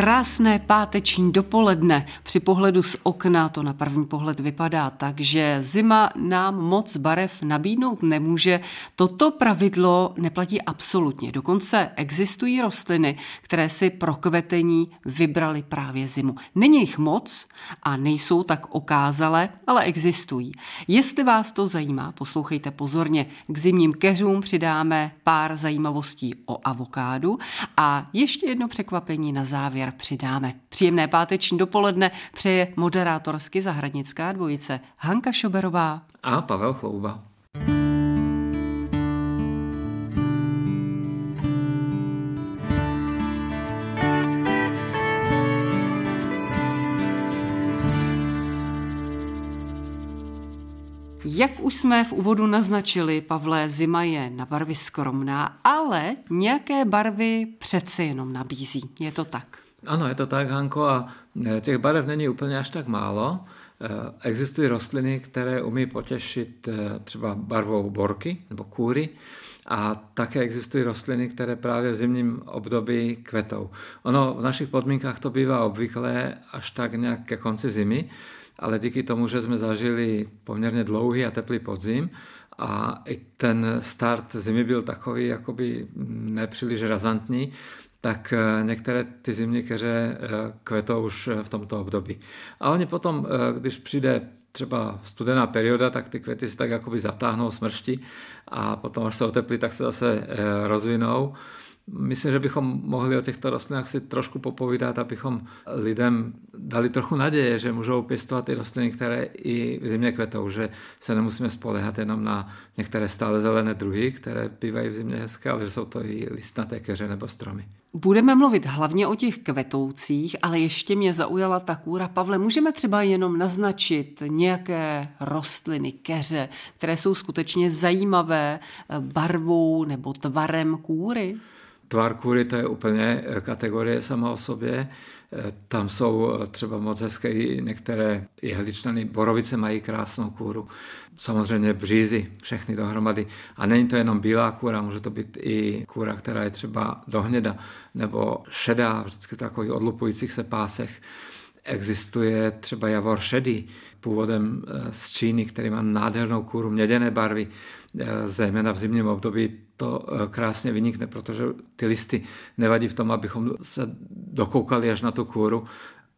Krásné páteční dopoledne. Při pohledu z okna to na první pohled vypadá tak, že zima nám moc barev nabídnout nemůže. Toto pravidlo neplatí absolutně. Dokonce existují rostliny, které si pro kvetení vybrali právě zimu. Není jich moc a nejsou tak okázale, ale existují. Jestli vás to zajímá, poslouchejte pozorně. K zimním keřům přidáme pár zajímavostí o avokádu a ještě jedno překvapení na závěr přidáme. Příjemné páteční dopoledne přeje moderátorsky zahradnická dvojice Hanka Šoberová a Pavel Chlouba. Jak už jsme v úvodu naznačili, Pavlé, zima je na barvy skromná, ale nějaké barvy přece jenom nabízí. Je to tak? Ano, je to tak, Hanko, a e, těch barev není úplně až tak málo. E, existují rostliny, které umí potěšit e, třeba barvou borky nebo kůry a také existují rostliny, které právě v zimním období kvetou. Ono v našich podmínkách to bývá obvyklé až tak nějak ke konci zimy, ale díky tomu, že jsme zažili poměrně dlouhý a teplý podzim, a i ten start zimy byl takový jakoby nepříliš razantní, tak eh, některé ty zimní keře eh, kvetou už eh, v tomto období. A oni potom, když přijde třeba studená perioda, tak ty květy se tak jakoby zatáhnou smršti a potom, až se oteplí, tak se zase rozvinou. Myslím, že bychom mohli o těchto rostlinách si trošku popovídat, abychom lidem dali trochu naděje, že můžou pěstovat ty rostliny, které i v zimě kvetou, že se nemusíme spolehat jenom na některé stále zelené druhy, které bývají v zimě hezké, ale že jsou to i listnaté keře nebo stromy. Budeme mluvit hlavně o těch kvetoucích, ale ještě mě zaujala ta kůra. Pavle, můžeme třeba jenom naznačit nějaké rostliny, keře, které jsou skutečně zajímavé barvou nebo tvarem kůry? Tvar kůry to je úplně eh, kategorie sama o sobě. Eh, tam jsou eh, třeba moc hezké i některé jehličnany. Borovice mají krásnou kůru. Samozřejmě břízy, všechny dohromady. A není to jenom bílá kůra, může to být i kůra, která je třeba dohněda nebo šedá, vždycky takový odlupujících se pásech. Existuje třeba javor šedý, původem z Číny, který má nádhernou kůru měděné barvy, zejména v zimním období to eh, krásně vynikne, protože ty listy nevadí v tom, abychom se dokoukali až na tu kůru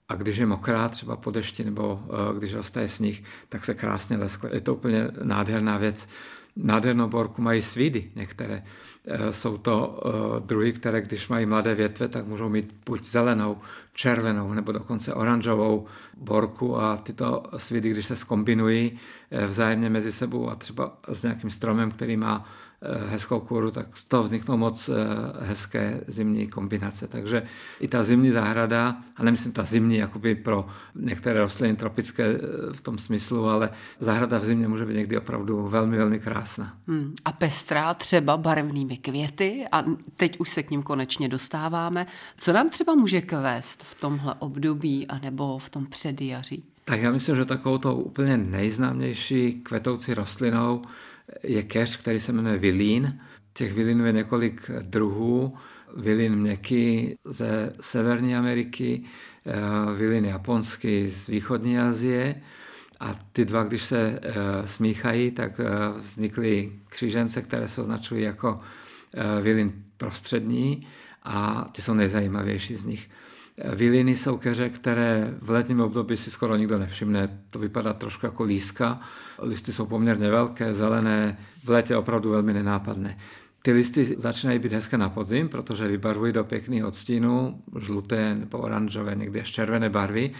a když je mokrá, třeba po dešti nebo eh, když roste sníh, tak se krásně leskle. Je to úplně nádherná věc. Nádhernou borku mají svídy některé. Eh, jsou to druhy, které když mají mladé větve, tak můžou mít buď zelenou, červenou nebo dokonce oranžovou borku a tyto svídy, když se skombinují vzájemně mezi sebou a třeba s nějakým stromem, který má hezkou kůru, tak z toho vzniknou moc eh, hezké zimní kombinace. Takže i ta zimní zahrada, a nemyslím ta zimní jakoby pro některé rostliny tropické eh, v tom smyslu, ale zahrada v zimě může být někdy opravdu velmi, velmi krásná. Hmm. A pestrá třeba barevnými květy a teď už se k ním konečně dostáváme. Co nám třeba může kvést v tomhle období anebo v tom předjaří? Tak já myslím, že takovou to úplně nejznámější kvetoucí rostlinou je keř, který se jmenuje vilín. Těch vilinů je několik druhů. Vilín měkký ze Severní Ameriky, eh, vilín japonský z východní Asie. A ty dva, když se eh, smíchají, tak eh, vznikly křížence, které se označují jako vilín prostřední a ty jsou nejzajímavější z nich. Viliny jsou keře, které v letním období si skoro nikdo nevšimne. To vypadá trošku jako líska. Listy jsou poměrně velké, zelené, v létě opravdu velmi nenápadné. Ty listy začínají být hezké na podzim, protože vybarvují do pěkných odstínů, žluté nebo oranžové, někdy až červené barvy.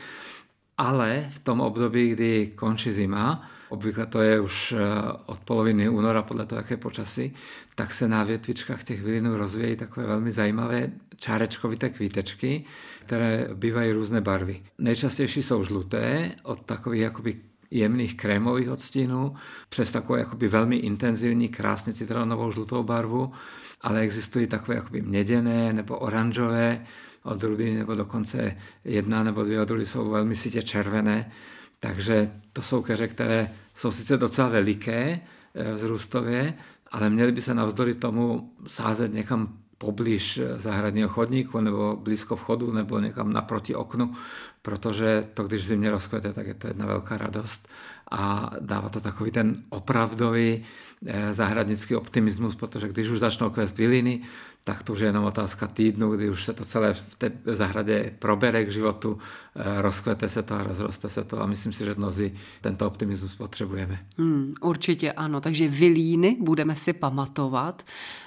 Ale v tom období, kdy končí zima, obvykle to je už eh, od poloviny února, podle toho, jaké počasí, tak se na větvičkách těch vilinů rozvíjí takové velmi zajímavé čárečkovité kvítečky, které bývají různé barvy. Nejčastější jsou žluté, od takových jakoby jemných krémových odstínů přes takovou jakoby velmi intenzivní, krásně citronovou žlutou barvu, ale existují takové jakoby měděné nebo oranžové odrůdy, nebo dokonce jedna nebo dvě odrůdy jsou velmi sitě červené. Takže to jsou keře, které jsou sice docela veliké eh, vzrůstově, ale měly by se navzdory tomu sázet někam poblíž zahradního chodníku nebo blízko vchodu nebo někam naproti oknu, protože to, když zimě rozkvete, tak je to jedna velká radost a dává to takový ten opravdový eh, zahradnický optimismus, protože když už začnou kvést viliny, tak to už je jenom otázka týdnu, kdy už se to celé v té zahradě probere k životu, eh, rozkvete se to a rozroste se to a myslím si, že mnozí tento optimismus potřebujeme. Hmm, určitě ano, takže vilíny budeme si pamatovat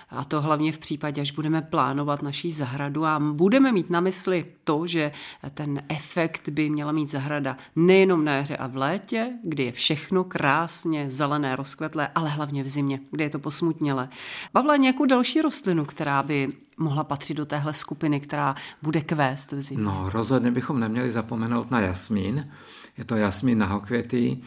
a to hlavně v případě, až budeme plánovat naší zahradu a budeme mít na mysli to, že ten efekt by měla mít zahrada nejenom na jaře a v létě, kdy je všechno krásně zelené, rozkvetlé, ale hlavně v zimě, kdy je to posmutnělé. Pavle, nějakou další rostlinu, která by mohla patřit do téhle skupiny, která bude kvést v zimě? No, rozhodně bychom neměli zapomenout na jasmín. Je to jasmín nahokvětý,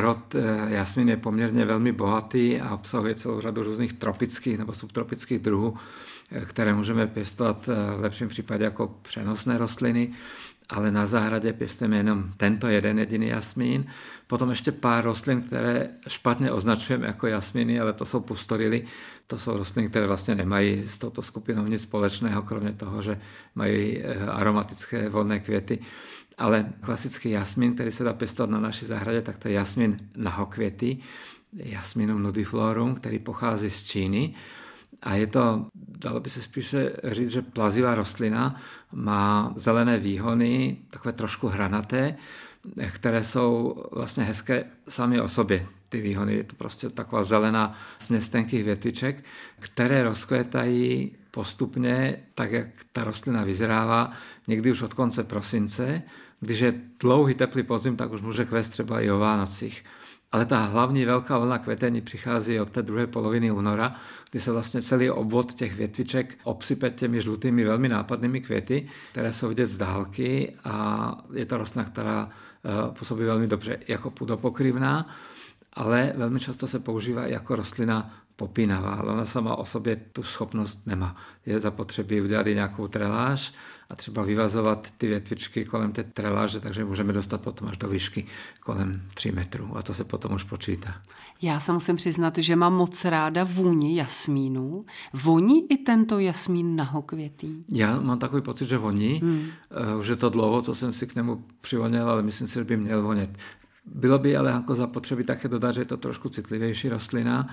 Rod eh, jasmin je poměrně velmi bohatý a obsahuje celou řadu různých tropických nebo subtropických druhů, eh, které můžeme pěstovat eh, v lepším případě jako přenosné rostliny, ale na zahradě pěstujeme jenom tento jeden jediný jasmín. Potom ještě pár rostlin, které špatně označujeme jako jasmíny, ale to jsou pustorily. To jsou rostliny, které vlastně nemají s touto skupinou nic společného, kromě toho, že mají aromatické volné květy. Ale klasický jasmin, který se dá pěstovat na naší zahradě, tak to je jasmin nahokvěty, jasminum nudiflorum, který pochází z Číny. A je to, dalo by se spíše říct, že plazivá rostlina, má zelené výhony, takové trošku hranaté, které jsou vlastně hezké sami o sobě. Ty výhony je to prostě taková zelená směs tenkých větviček, které rozkvětají postupně, tak jak ta rostlina vyzrává, někdy už od konce prosince když je dlouhý teplý podzim, tak už může kvést třeba i o Vánocích. Ale ta hlavní velká vlna kvetení přichází od té druhé poloviny února, kdy se vlastně celý obvod těch větviček obsype těmi žlutými velmi nápadnými květy, které jsou vidět z dálky a je to rostlina, která eh, působí velmi dobře jako půdopokryvná, ale velmi často se používá jako rostlina popínavá, ale ona sama o sobě tu schopnost nemá. Je zapotřebí udělat i nějakou treláž a třeba vyvazovat ty větvičky kolem té treláže, takže můžeme dostat potom až do výšky kolem 3 metrů a to se potom už počítá. Já se musím přiznat, že mám moc ráda vůni jasmínu. Voní i tento jasmín nahokvětý? Já mám takový pocit, že voní. Hmm. Uh, už je to dlouho, co jsem si k němu přivonil, ale myslím si, že by měl vonět. Bylo by ale jako zapotřebí také dodat, že je to trošku citlivější rostlina,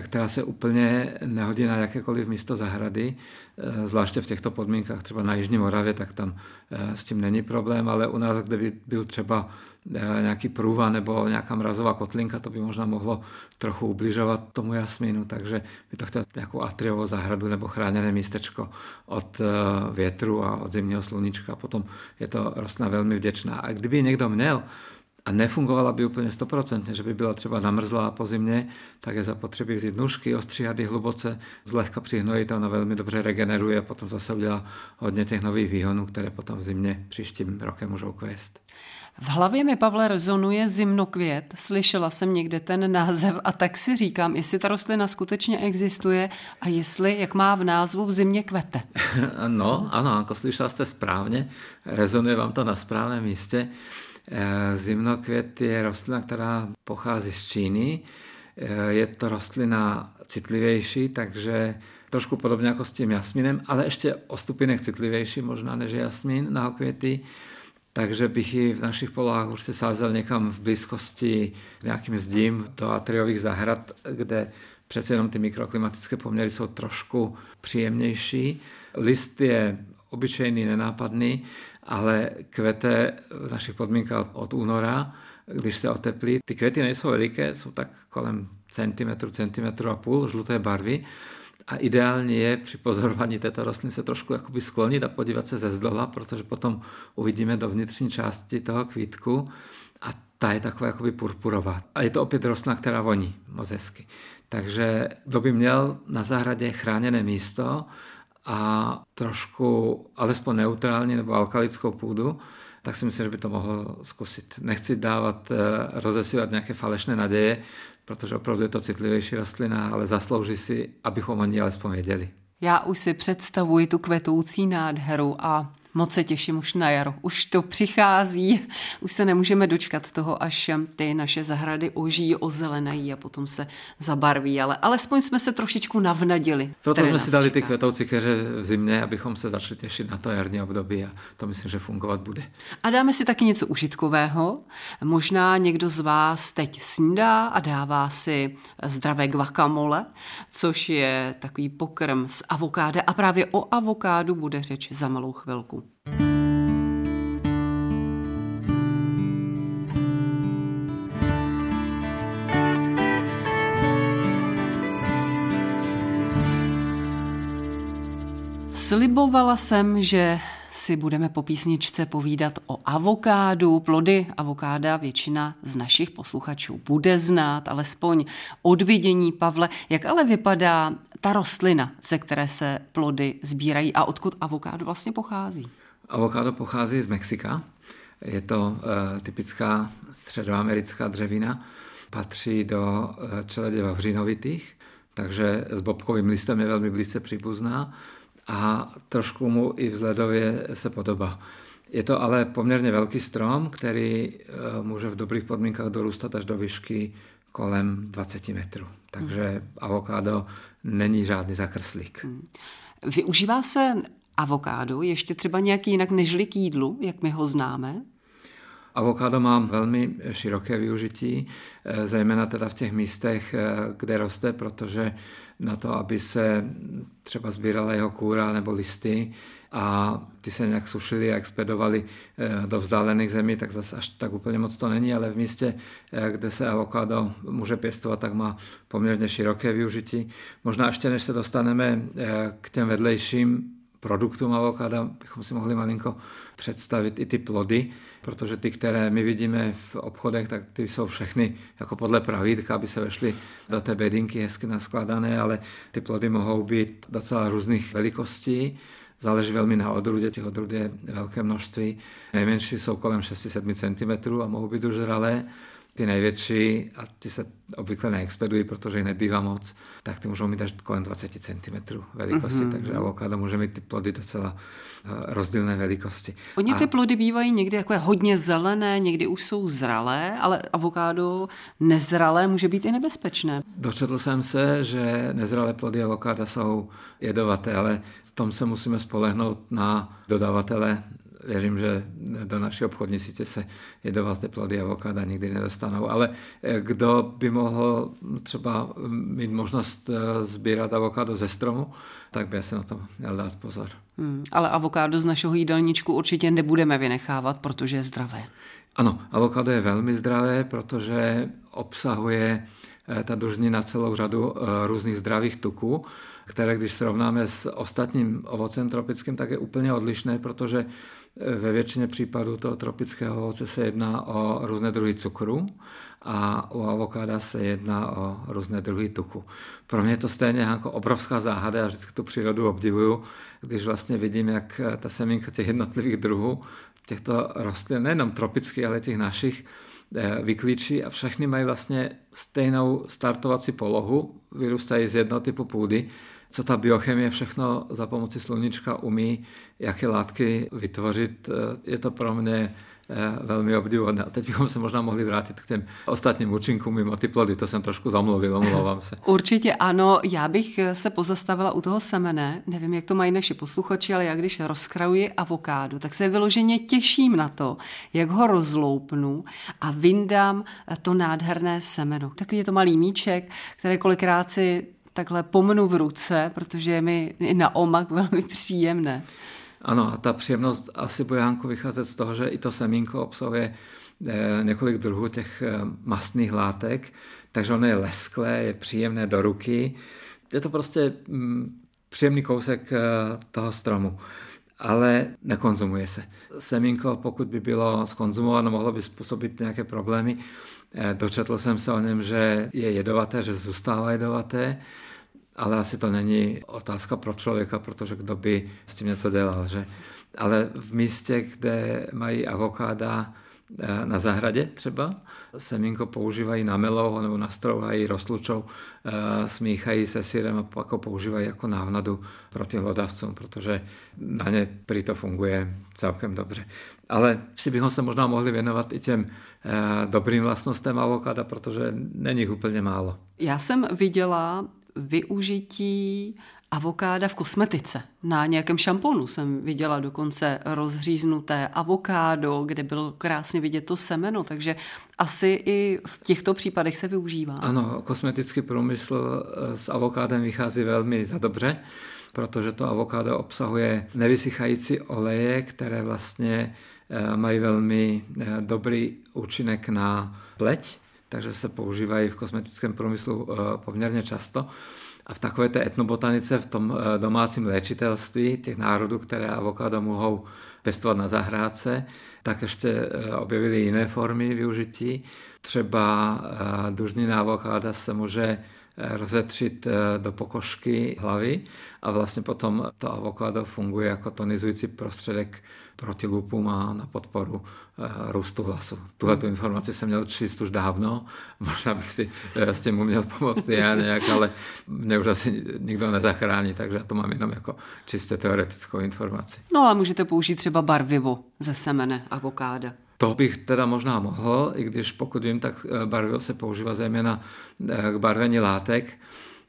která se úplně nehodí na jakékoliv místo zahrady, eh, zvláště v těchto podmínkách, třeba na Jižní Moravě, tak tam eh, s tím není problém, ale u nás, kde by byl třeba eh, nějaký průva nebo nějaká mrazová kotlinka, to by možná mohlo trochu ubližovat tomu jasmínu, takže by to chtěl nějakou atriovou zahradu nebo chráněné místečko od větru a od zimního sluníčka. Potom je to rostlina velmi vděčná. A kdyby někdo měl a nefungovala by úplně stoprocentně, že by byla třeba namrzlá po zimě, tak je zapotřebí vzít nůžky, ostříhat ji hluboce, zlehka přihnojit a ona velmi dobře regeneruje a potom zase udělá hodně těch nových výhonů, které potom v zimě příštím rokem můžou kvést. V hlavě mi, Pavle, rezonuje zimnokvět. Slyšela jsem někde ten název a tak si říkám, jestli ta rostlina skutečně existuje a jestli, jak má v názvu, v zimě kvete. No, ano, jako slyšela jste správně, rezonuje vám to na správném místě. Eh, zimnokvět je rostlina, která pochází z Číny. Eh, je to rostlina citlivější, takže trošku podobně jako s tím jasminem, ale ještě o stupinek citlivější možná než jasmin na květy. Takže bych ji v našich polohách určitě sázel někam v blízkosti nějakým zdím do atriových zahrad, kde přece jenom ty mikroklimatické poměry jsou trošku příjemnější. List je obyčejný, nenápadný, ale kvete v našich podmínkách od února, když se oteplí. Ty květy nejsou veliké, jsou tak kolem centimetru, centimetru a půl žluté barvy. A ideálně je při pozorování této rostliny se trošku jakoby sklonit a podívat se ze zdola, protože potom uvidíme do vnitřní části toho kvítku a ta je taková jakoby purpurová. A je to opět rostlina, která voní moc hezky. Takže kdo by měl na zahradě chráněné místo, a trošku alespoň neutrální nebo alkalickou půdu, tak si myslím, že by to mohlo zkusit. Nechci dávat, eh, rozesívat nějaké falešné naděje, protože opravdu je to citlivější rostlina, ale zaslouží si, abychom o ní alespoň věděli. Já už si představuji tu kvetoucí nádheru a Moc se těším už na jaro. Už to přichází, už se nemůžeme dočkat toho, až ty naše zahrady ožijí, ozelenají a potom se zabarví, ale alespoň jsme se trošičku navnadili. Proto jsme si dali čeká. ty kvetoucí keře v zimě, abychom se začali těšit na to jarní období a to myslím, že fungovat bude. A dáme si taky něco užitkového. Možná někdo z vás teď snídá a dává si zdravé guacamole, což je takový pokrm z avokáda a právě o avokádu bude řeč za malou chvilku. Slibovala jsem, že si budeme po písničce povídat o avokádu. Plody avokáda většina z našich posluchačů bude znát, alespoň od vidění Pavle. Jak ale vypadá ta rostlina, ze které se plody sbírají a odkud avokádo vlastně pochází? Avokádo pochází z Mexika. Je to e, typická středoamerická dřevina. Patří do e, čeledě vavřinovitých, takže s bobkovým listem je velmi blízce příbuzná a trošku mu i vzhledově se podobá. Je to ale poměrně velký strom, který e, může v dobrých podmínkách dorůstat až do výšky kolem 20 metrů. Takže avokádo není žádný zakrslík. Hmm. Využívá se avokádo ještě třeba nějaký jinak nežli k jídlu, jak my ho známe? Avokádo má velmi široké využití, eh, zejména teda v těch místech, eh, kde roste, protože na to, aby se třeba sbírala jeho kůra nebo listy a ty se nějak sušily a expedovali eh, do vzdálených zemí, tak zase až tak úplně moc to není, ale v místě, kde se avokádo může pěstovat, tak má poměrně široké využití. Možná ještě než se dostaneme k těm vedlejším produktům avokáda bychom si mohli malinko představit i ty plody, protože ty, které my vidíme v obchodech, tak ty jsou všechny jako podle pravítka, aby se vešly do té bedinky hezky naskladané, ale ty plody mohou být docela různých velikostí, záleží velmi na odrůdě, těch odrůd je velké množství. Nejmenší jsou kolem 6-7 cm a mohou být už zralé ty největší, a ty se obvykle neexpedují, protože jich nebývá moc, tak ty můžou mít až kolem 20 cm velikosti, mm-hmm. takže avokádo může mít ty plody docela uh, rozdílné velikosti. Oni a... ty plody bývají někdy jako hodně zelené, někdy už jsou zralé, ale avokádo nezralé může být i nebezpečné. Dočetl jsem se, že nezralé plody avokáda jsou jedovaté, ale v tom se musíme spolehnout na dodavatele věřím, že do naší obchodní sítě se jedovaté plody avokáda nikdy nedostanou. Ale eh, kdo by mohl třeba mít možnost eh, sbírat avokádo ze stromu, tak by se na to měl dát pozor. Hmm, ale avokádo z našeho jídelníčku určitě nebudeme vynechávat, protože je zdravé. Ano, avokádo je velmi zdravé, protože obsahuje eh, ta družnina celou řadu různých zdravých tuků, které když srovnáme s ostatním ovocem tropickým, tak je úplně odlišné, protože ve většině případů toho tropického ovoce se jedná o různé druhy cukru a u avokáda se jedná o různé druhy tuku. Pro mě je to stejně jako obrovská záhada, já vždycky tu přírodu obdivuju, když vlastně vidím, jak ta semínka těch jednotlivých druhů, těchto rostlin, nejenom tropických, ale těch našich, eh, vyklíčí a všechny mají vlastně stejnou startovací polohu, vyrůstají z jednoho typu půdy co ta biochemie všechno za pomoci sluníčka umí, jaké látky vytvořit, eh, je to pro mě eh, velmi obdivuhodné. A teď bychom se možná mohli vrátit k těm ostatním účinkům mimo ty plody. To jsem trošku zamluvil, omlouvám se. Určitě ano. Já bych se pozastavila u toho semene. Nevím, jak to mají naši posluchači, ale já když rozkrajuji avokádu, tak se vyloženě těším na to, jak ho rozloupnu a vyndám to nádherné semeno. Takový je to malý míček, který kolikrát si takhle pomnu v ruce, protože je mi na omak velmi příjemné. Ano, a ta příjemnost asi bude Janku vycházet z toho, že i to semínko obsahuje eh, několik druhů těch eh, mastných látek, takže ono je lesklé, je příjemné do ruky. Je to prostě mm, příjemný kousek eh, toho stromu, ale nekonzumuje se. Semínko, pokud by bylo skonzumováno, mohlo by způsobit nějaké problémy. Dočetl jsem se o něm, že je jedovaté, že zůstává jedovaté, ale asi to není otázka pro člověka, protože kdo by s tím něco dělal, že? ale v místě, kde mají avokáda eh, na zahradě třeba, semínko používají na melou nebo nastrouhají, rozlučou, eh, smíchají se syrem a pak ho používají jako návnadu proti hlodavcům, protože na ně prý to funguje celkem dobře. Ale si bychom se možná mohli věnovat i těm eh, dobrým vlastnostem avokáda, protože není jich úplně málo. Já jsem viděla využití avokáda v kosmetice. Na nějakém šamponu jsem viděla dokonce rozříznuté avokádo, kde bylo krásně vidět to semeno, takže asi i v těchto případech se využívá. Ano, kosmetický průmysl eh, s avokádem vychází velmi za dobře, protože to avokádo obsahuje nevysychající oleje, které vlastně eh, mají velmi eh, dobrý účinek na pleť, takže se používají v kosmetickém průmyslu poměrně často. V takové té etnobotanice, v tom eh, domácím léčitelství těch národů, které avokádo mohou pestovat na zahrádce, tak ještě eh, objevili jiné formy využití. Třeba eh, dužnina avokáda se může rozetřít do pokožky hlavy a vlastně potom to avokádo funguje jako tonizující prostředek proti lupům a na podporu růstu hlasu. Tuhle tu informaci jsem měl číst už dávno, možná bych si eh, s tím uměl pomoct já nějak, ale mě už asi nikdo nezachrání, takže já to mám jenom jako čistě teoretickou informaci. No ale můžete použít třeba barvivo ze semene avokáda. To bych teda možná mohl, i když pokud vím, tak eh, barvivo se používá zejména k barvení látek,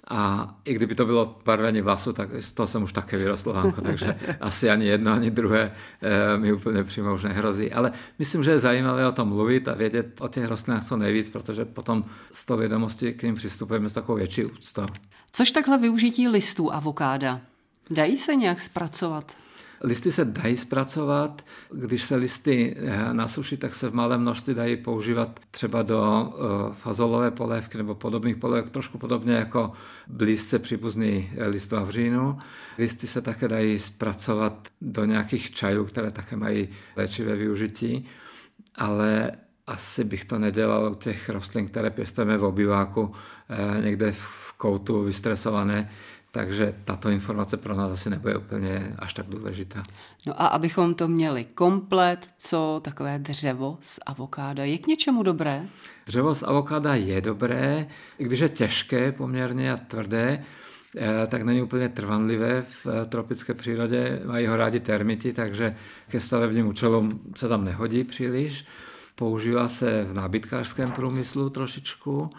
a i kdyby to bylo barvení vlasu, tak z toho jsem už také vyrostl, Hanko, takže asi ani jedno, ani druhé e, mi úplně přímo už nehrozí. Ale myslím, že je zajímavé o tom mluvit a vědět o těch rostlinách co nejvíc, protože potom z toho vědomosti k ním přistupujeme s takovou větší úctou. Což takhle využití listů avokáda? Dají se nějak zpracovat? Listy se dají zpracovat. Když se listy eh, nasuší, tak se v malém množství dají používat třeba do eh, fazolové polévky nebo podobných polévek, trošku podobně jako blízce příbuzný eh, list vavřínu. Listy se také dají zpracovat do nějakých čajů, které také mají léčivé využití, ale asi bych to nedělal u těch rostlin, které pěstujeme v obyváku někde v koutu vystresované, takže tato informace pro nás asi nebude úplně až tak důležitá. No a abychom to měli komplet, co takové dřevo z avokáda je k něčemu dobré? Dřevo z avokáda je dobré, i když je těžké poměrně a tvrdé, eh, tak není úplně trvanlivé v eh, tropické přírodě. Mají ho rádi termity, takže ke stavebním účelům se tam nehodí příliš. Používá se v nábytkářském průmyslu trošičku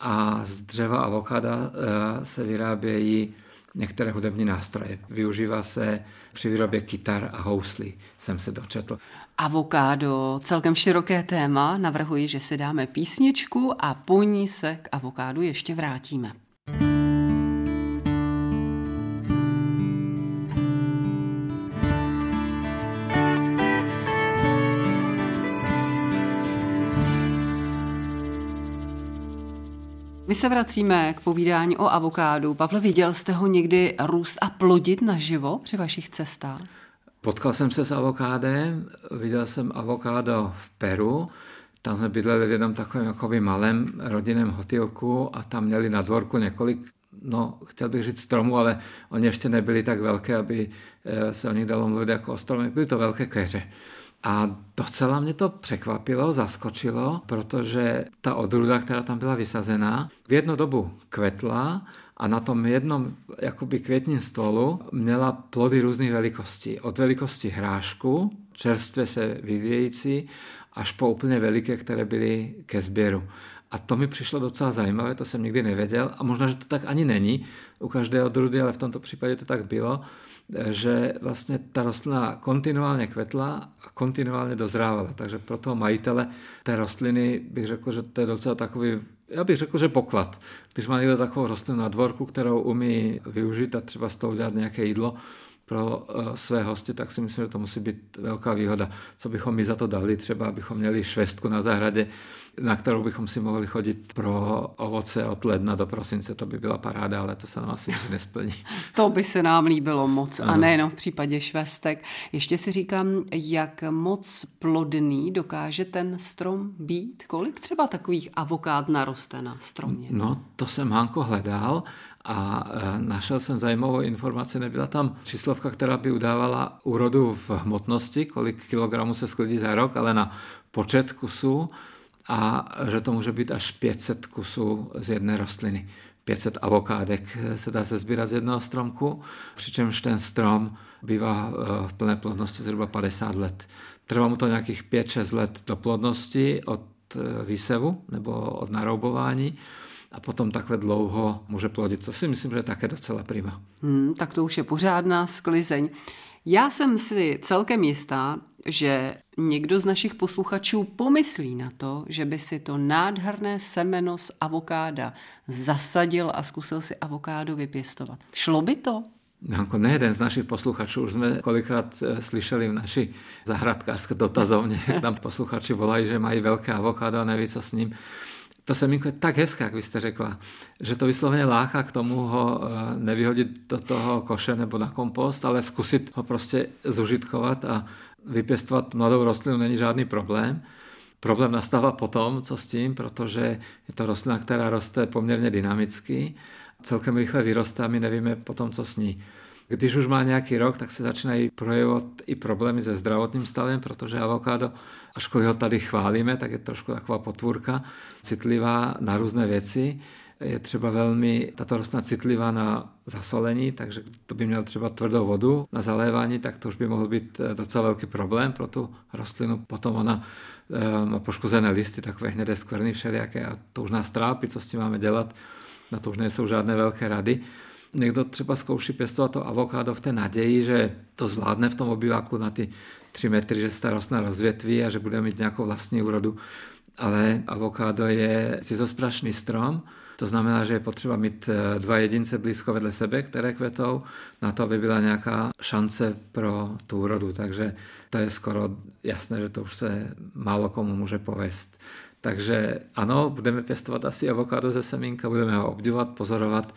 a z dřeva avokáda eh, se vyrábějí některé hudební nástroje. Využívá se při výrobě kytar a houslí, jsem se dočetl. Avokádo, celkem široké téma, navrhuji, že si dáme písničku a po ní se k avokádu ještě vrátíme. My se vracíme k povídání o avokádu. Pavle, viděl jste ho někdy růst a plodit naživo při vašich cestách? Potkal jsem se s avokádem, viděl jsem avokádo v Peru, tam jsme bydleli v jednom takovém jakoby malém rodinném hotelku a tam měli na dvorku několik, no chtěl bych říct stromů, ale oni ještě nebyli tak velké, aby eh, se o nich dalo mluvit jako o stromech. Byly to velké keře. A docela mě to překvapilo, zaskočilo, protože ta odrůda, která tam byla vysazená, v jednu dobu kvetla a na tom jednom jakoby květním stolu měla plody různých velikostí. Od velikosti hrášku, čerstvě se vyvíjející, až po úplně veliké, které byly ke sběru. A to mi přišlo docela zajímavé, to jsem nikdy nevěděl a možná, že to tak ani není u každé odrůdy, ale v tomto případě to tak bylo že vlastně ta rostlina kontinuálně kvetla a kontinuálně dozrávala. Takže pro toho majitele té rostliny bych řekl, že to je docela takový, já bych řekl, že poklad. Když má někdo takovou rostlinu na dvorku, kterou umí využít a třeba z toho udělat nějaké jídlo, pro eh, své hosty, tak si myslím, že to musí být velká výhoda. Co bychom my za to dali, třeba abychom měli švestku na zahradě, na kterou bychom si mohli chodit pro ovoce od ledna do prosince, to by byla paráda, ale to se nám asi nesplní. To by se nám líbilo moc ano. a nejenom v případě švestek. Ještě si říkám, jak moc plodný dokáže ten strom být? Kolik třeba takových avokád naroste na stromě? No, to jsem Hanko hledal a e, našel jsem zajímavou informaci, nebyla tam číslovka, která by udávala úrodu v hmotnosti, kolik kilogramů se sklidí za rok, ale na počet kusů a že to může být až 500 kusů z jedné rostliny. 500 avokádek se dá se sbírat z jednoho stromku, přičemž ten strom bývá e, v plné plodnosti zhruba 50 let. Trvá mu to nějakých 5-6 let do plodnosti od e, výsevu nebo od naroubování a potom takhle dlouho může plodit, co si myslím, že je také docela prima. Hmm, tak to už je pořádná sklizeň. Já jsem si celkem jistá, že někdo z našich posluchačů pomyslí na to, že by si to nádherné semeno z avokáda zasadil a zkusil si avokádo vypěstovat. Šlo by to? Jako nejeden z našich posluchačů už jsme kolikrát eh, slyšeli v naší zahradkářské dotazovně, jak tam posluchači volají, že mají velké avokádo a neví, co s ním to semínko je tak hezké, jak vy jste řekla, že to vysloveně láká k tomu ho eh, nevyhodit do toho koše nebo na kompost, ale zkusit ho prostě zužitkovat a vypěstovat mladou rostlinu není žádný problém. Problém nastává potom, co s tím, protože je to rostlina, která roste poměrně dynamicky, celkem rychle vyrostá a my nevíme potom, co s ní. Když už má nějaký rok, tak se začínají projevovat i problémy se zdravotním stavem, protože avokádo, ačkoliv ho tady chválíme, tak je trošku taková potvůrka, citlivá na různé věci. Je třeba velmi tato rostlina citlivá na zasolení, takže to by měl třeba tvrdou vodu na zalévání, tak to už by mohl být eh, docela velký problém pro tu rostlinu. Potom ona eh, má poškozené listy, takové hnědé skvrny všelijaké a to už nás trápí, co s tím máme dělat. Na to už nejsou žádné velké rady. Někdo třeba zkouší pěstovat to avokádo v té naději, že to zvládne v tom obyváku na ty tři metry, že se rozvětví a že bude mít nějakou vlastní úrodu. Ale avokádo je cizosprašný strom, to znamená, že je potřeba mít eh, dva jedince blízko vedle sebe, které kvetou, na to, aby byla nějaká šance pro tu úrodu. Takže to je skoro jasné, že to už se málo komu může povést. Takže ano, budeme pěstovat asi avokádo ze semínka, budeme ho obdivovat, pozorovat,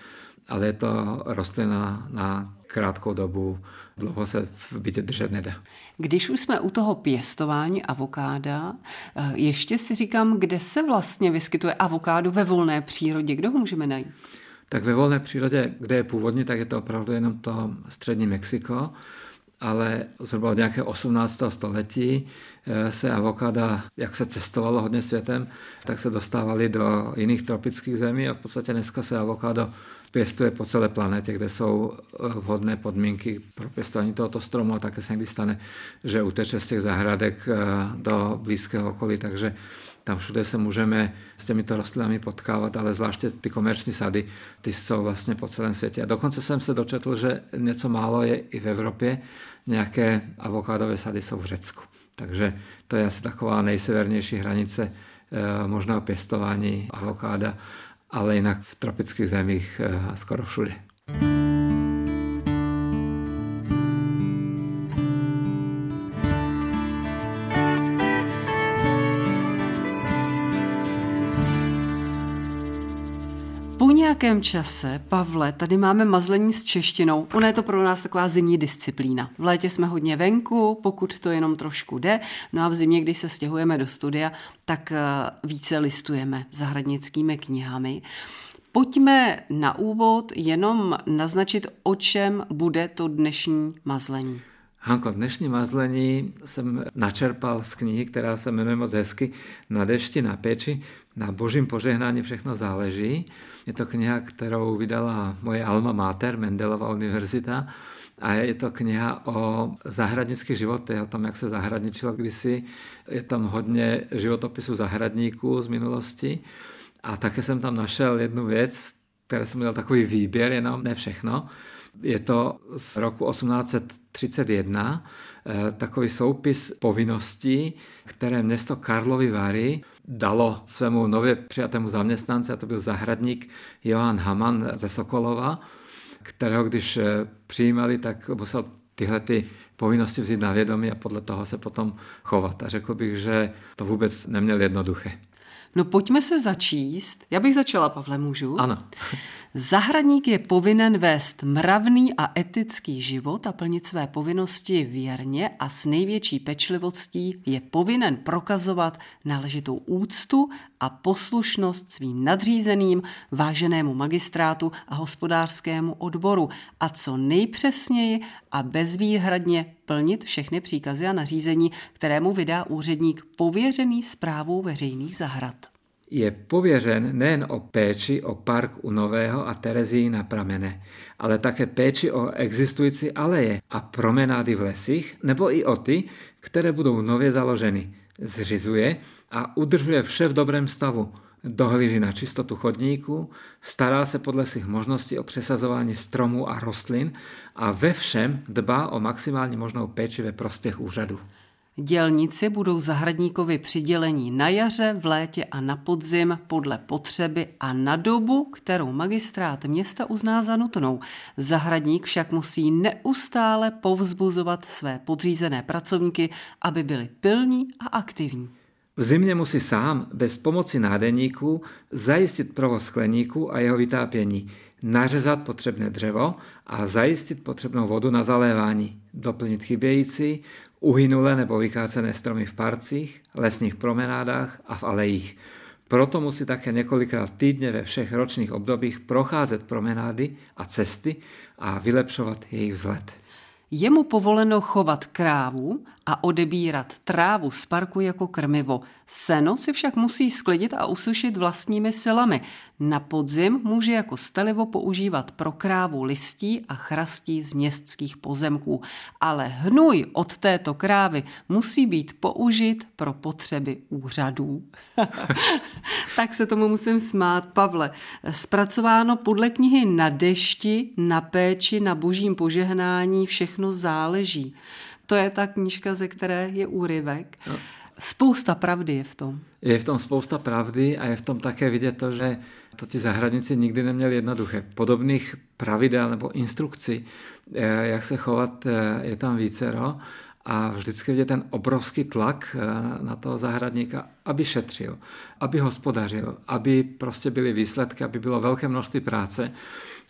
ale je to rostlina na krátkou dobu, dlouho se v bytě držet nedá. Když už jsme u toho pěstování avokáda, eh, ještě si říkám, kde se vlastně vyskytuje avokádo ve volné přírodě, kde ho můžeme najít? Tak ve volné přírodě, kde je původně, tak je to opravdu jenom to střední Mexiko, ale zhruba od nějakého 18. století eh, se avokáda, jak se cestovalo hodně světem, tak se dostávali do jiných tropických zemí a v podstatě dneska se avokádo pěstuje po celé planetě, kde jsou eh, vhodné podmínky pro pěstování tohoto stromu a také se někdy stane, že uteče z těch zahradek eh, do blízkého okolí, takže tam všude se můžeme s těmito rostlinami potkávat, ale zvláště ty komerční sady, ty jsou vlastně po celém světě. A dokonce jsem se dočetl, že něco málo je i v Evropě, nějaké avokádové sady jsou v Řecku. Takže to je asi taková nejsevernější hranice eh, možného pěstování avokáda ale jinak v tropických zemích eh, skoro všude. Nějakém čase, Pavle, tady máme mazlení s češtinou. Ona je to pro nás taková zimní disciplína. V létě jsme hodně venku, pokud to jenom trošku jde. No a v zimě, když se stěhujeme do studia, tak eh, více listujeme zahradnickými knihami. Pojďme na úvod jenom naznačit, o čem bude to dnešní mazlení. Hanko, dnešní mazlení jsem načerpal z knihy, která se jmenuje moc hezky Na dešti na peči. Na božím požehnání všechno záleží. Je to kniha, kterou vydala moje alma mater, Mendelová univerzita. A je to kniha o zahradnických životech, o tom, jak se zahradničilo kdysi. Je tam hodně životopisu zahradníků z minulosti. A také jsem tam našel jednu věc, které jsem měl takový výběr, jenom ne všechno. Je to z roku 1831 eh, takový soupis povinností, které město Karlovy Vary dalo svému nově přijatému zaměstnance, a to byl zahradník Johan Haman ze Sokolova, kterého když eh, přijímali, tak musel tyhle ty povinnosti vzít na vědomí a podle toho se potom chovat. A řekl bych, že to vůbec neměl jednoduché. No pojďme se začíst. Já bych začala, Pavle, můžu? Ano. Zahradník je povinen vést mravný a etický život a plnit své povinnosti věrně a s největší pečlivostí je povinen prokazovat náležitou úctu a poslušnost svým nadřízeným, váženému magistrátu a hospodářskému odboru a co nejpřesněji a bezvýhradně plnit všechny příkazy a nařízení, kterému vydá úředník pověřený zprávou veřejných zahrad je pověřen nejen o péči o park u Nového a Terezí na pramene, ale také péči o existující aleje a promenády v lesích, nebo i o ty, které budou nově založeny. Zřizuje a udržuje vše v dobrém stavu. Dohlíží na čistotu chodníků, stará se podle svých možností o přesazování stromů a rostlin a ve všem dbá o maximální možnou péči ve prospěch úřadu. Dělníci budou zahradníkovi přidělení na jaře, v létě a na podzim podle potřeby a na dobu, kterou magistrát města uzná za nutnou. Zahradník však musí neustále povzbuzovat své podřízené pracovníky, aby byli pilní a aktivní. V zimě musí sám bez pomoci nádeníků zajistit provoz skleníku a jeho vytápění, nařezat potřebné dřevo a zajistit potřebnou vodu na zalévání, doplnit chybějící, uhynulé nebo vykácené stromy v parcích, lesních promenádách a v alejích. Proto musí také několikrát týdně ve všech ročních obdobích procházet promenády a cesty a vylepšovat jejich vzhled. Je mu povoleno chovat krávu a odebírat trávu z parku jako krmivo. Seno si však musí sklidit a usušit vlastními silami. Na podzim může jako stelivo používat pro krávu listí a chrastí z městských pozemků. Ale hnůj od této krávy musí být použit pro potřeby úřadů. tak se tomu musím smát, Pavle. Zpracováno podle knihy Na dešti, na péči, na božím požehnání, všechno záleží. To je ta knížka, ze které je úryvek. No. Spousta pravdy je v tom. Je v tom spousta pravdy a je v tom také vidět to, že to ti zahradníci nikdy neměli jednoduché. Podobných pravidel nebo instrukcí, eh, jak se chovat, eh, je tam vícero a vždycky vidět ten obrovský tlak eh, na toho zahradníka, aby šetřil, aby hospodařil, aby prostě byly výsledky, aby bylo velké množství práce.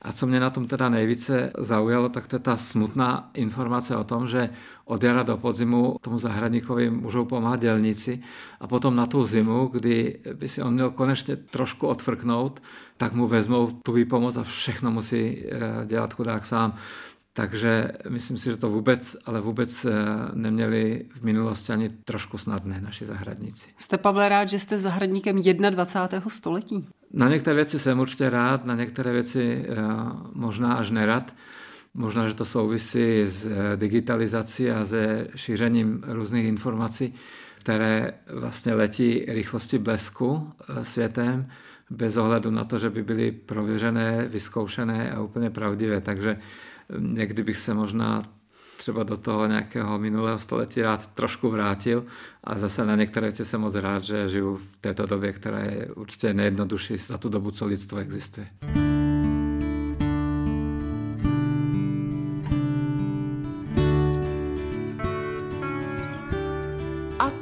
A co mě na tom teda nejvíce zaujalo, tak to je ta smutná informace o tom, že od jara do podzimu tomu zahradníkovi můžou pomáhat dělníci a potom na tu zimu, kdy by si on měl konečně trošku odfrknout, tak mu vezmou tu výpomoc a všechno musí eh, dělat chudák sám. Takže myslím si, že to vůbec, ale vůbec eh, neměli v minulosti ani trošku snadné naši zahradníci. Jste, Pavle, rád, že jste zahradníkem 21. století? Na některé věci jsem určitě rád, na některé věci eh, možná až nerad. Možná, že to souvisí s eh, digitalizací a se šířením různých informací, které vlastně letí rychlosti blesku světem, bez ohledu na to, že by byly prověřené, vyzkoušené a úplně pravdivé. Takže někdy bych se možná třeba do toho nějakého minulého století rád trošku vrátil a zase na některé věci jsem moc rád, že žiju v této době, která je určitě nejjednodušší za tu dobu, co lidstvo existuje.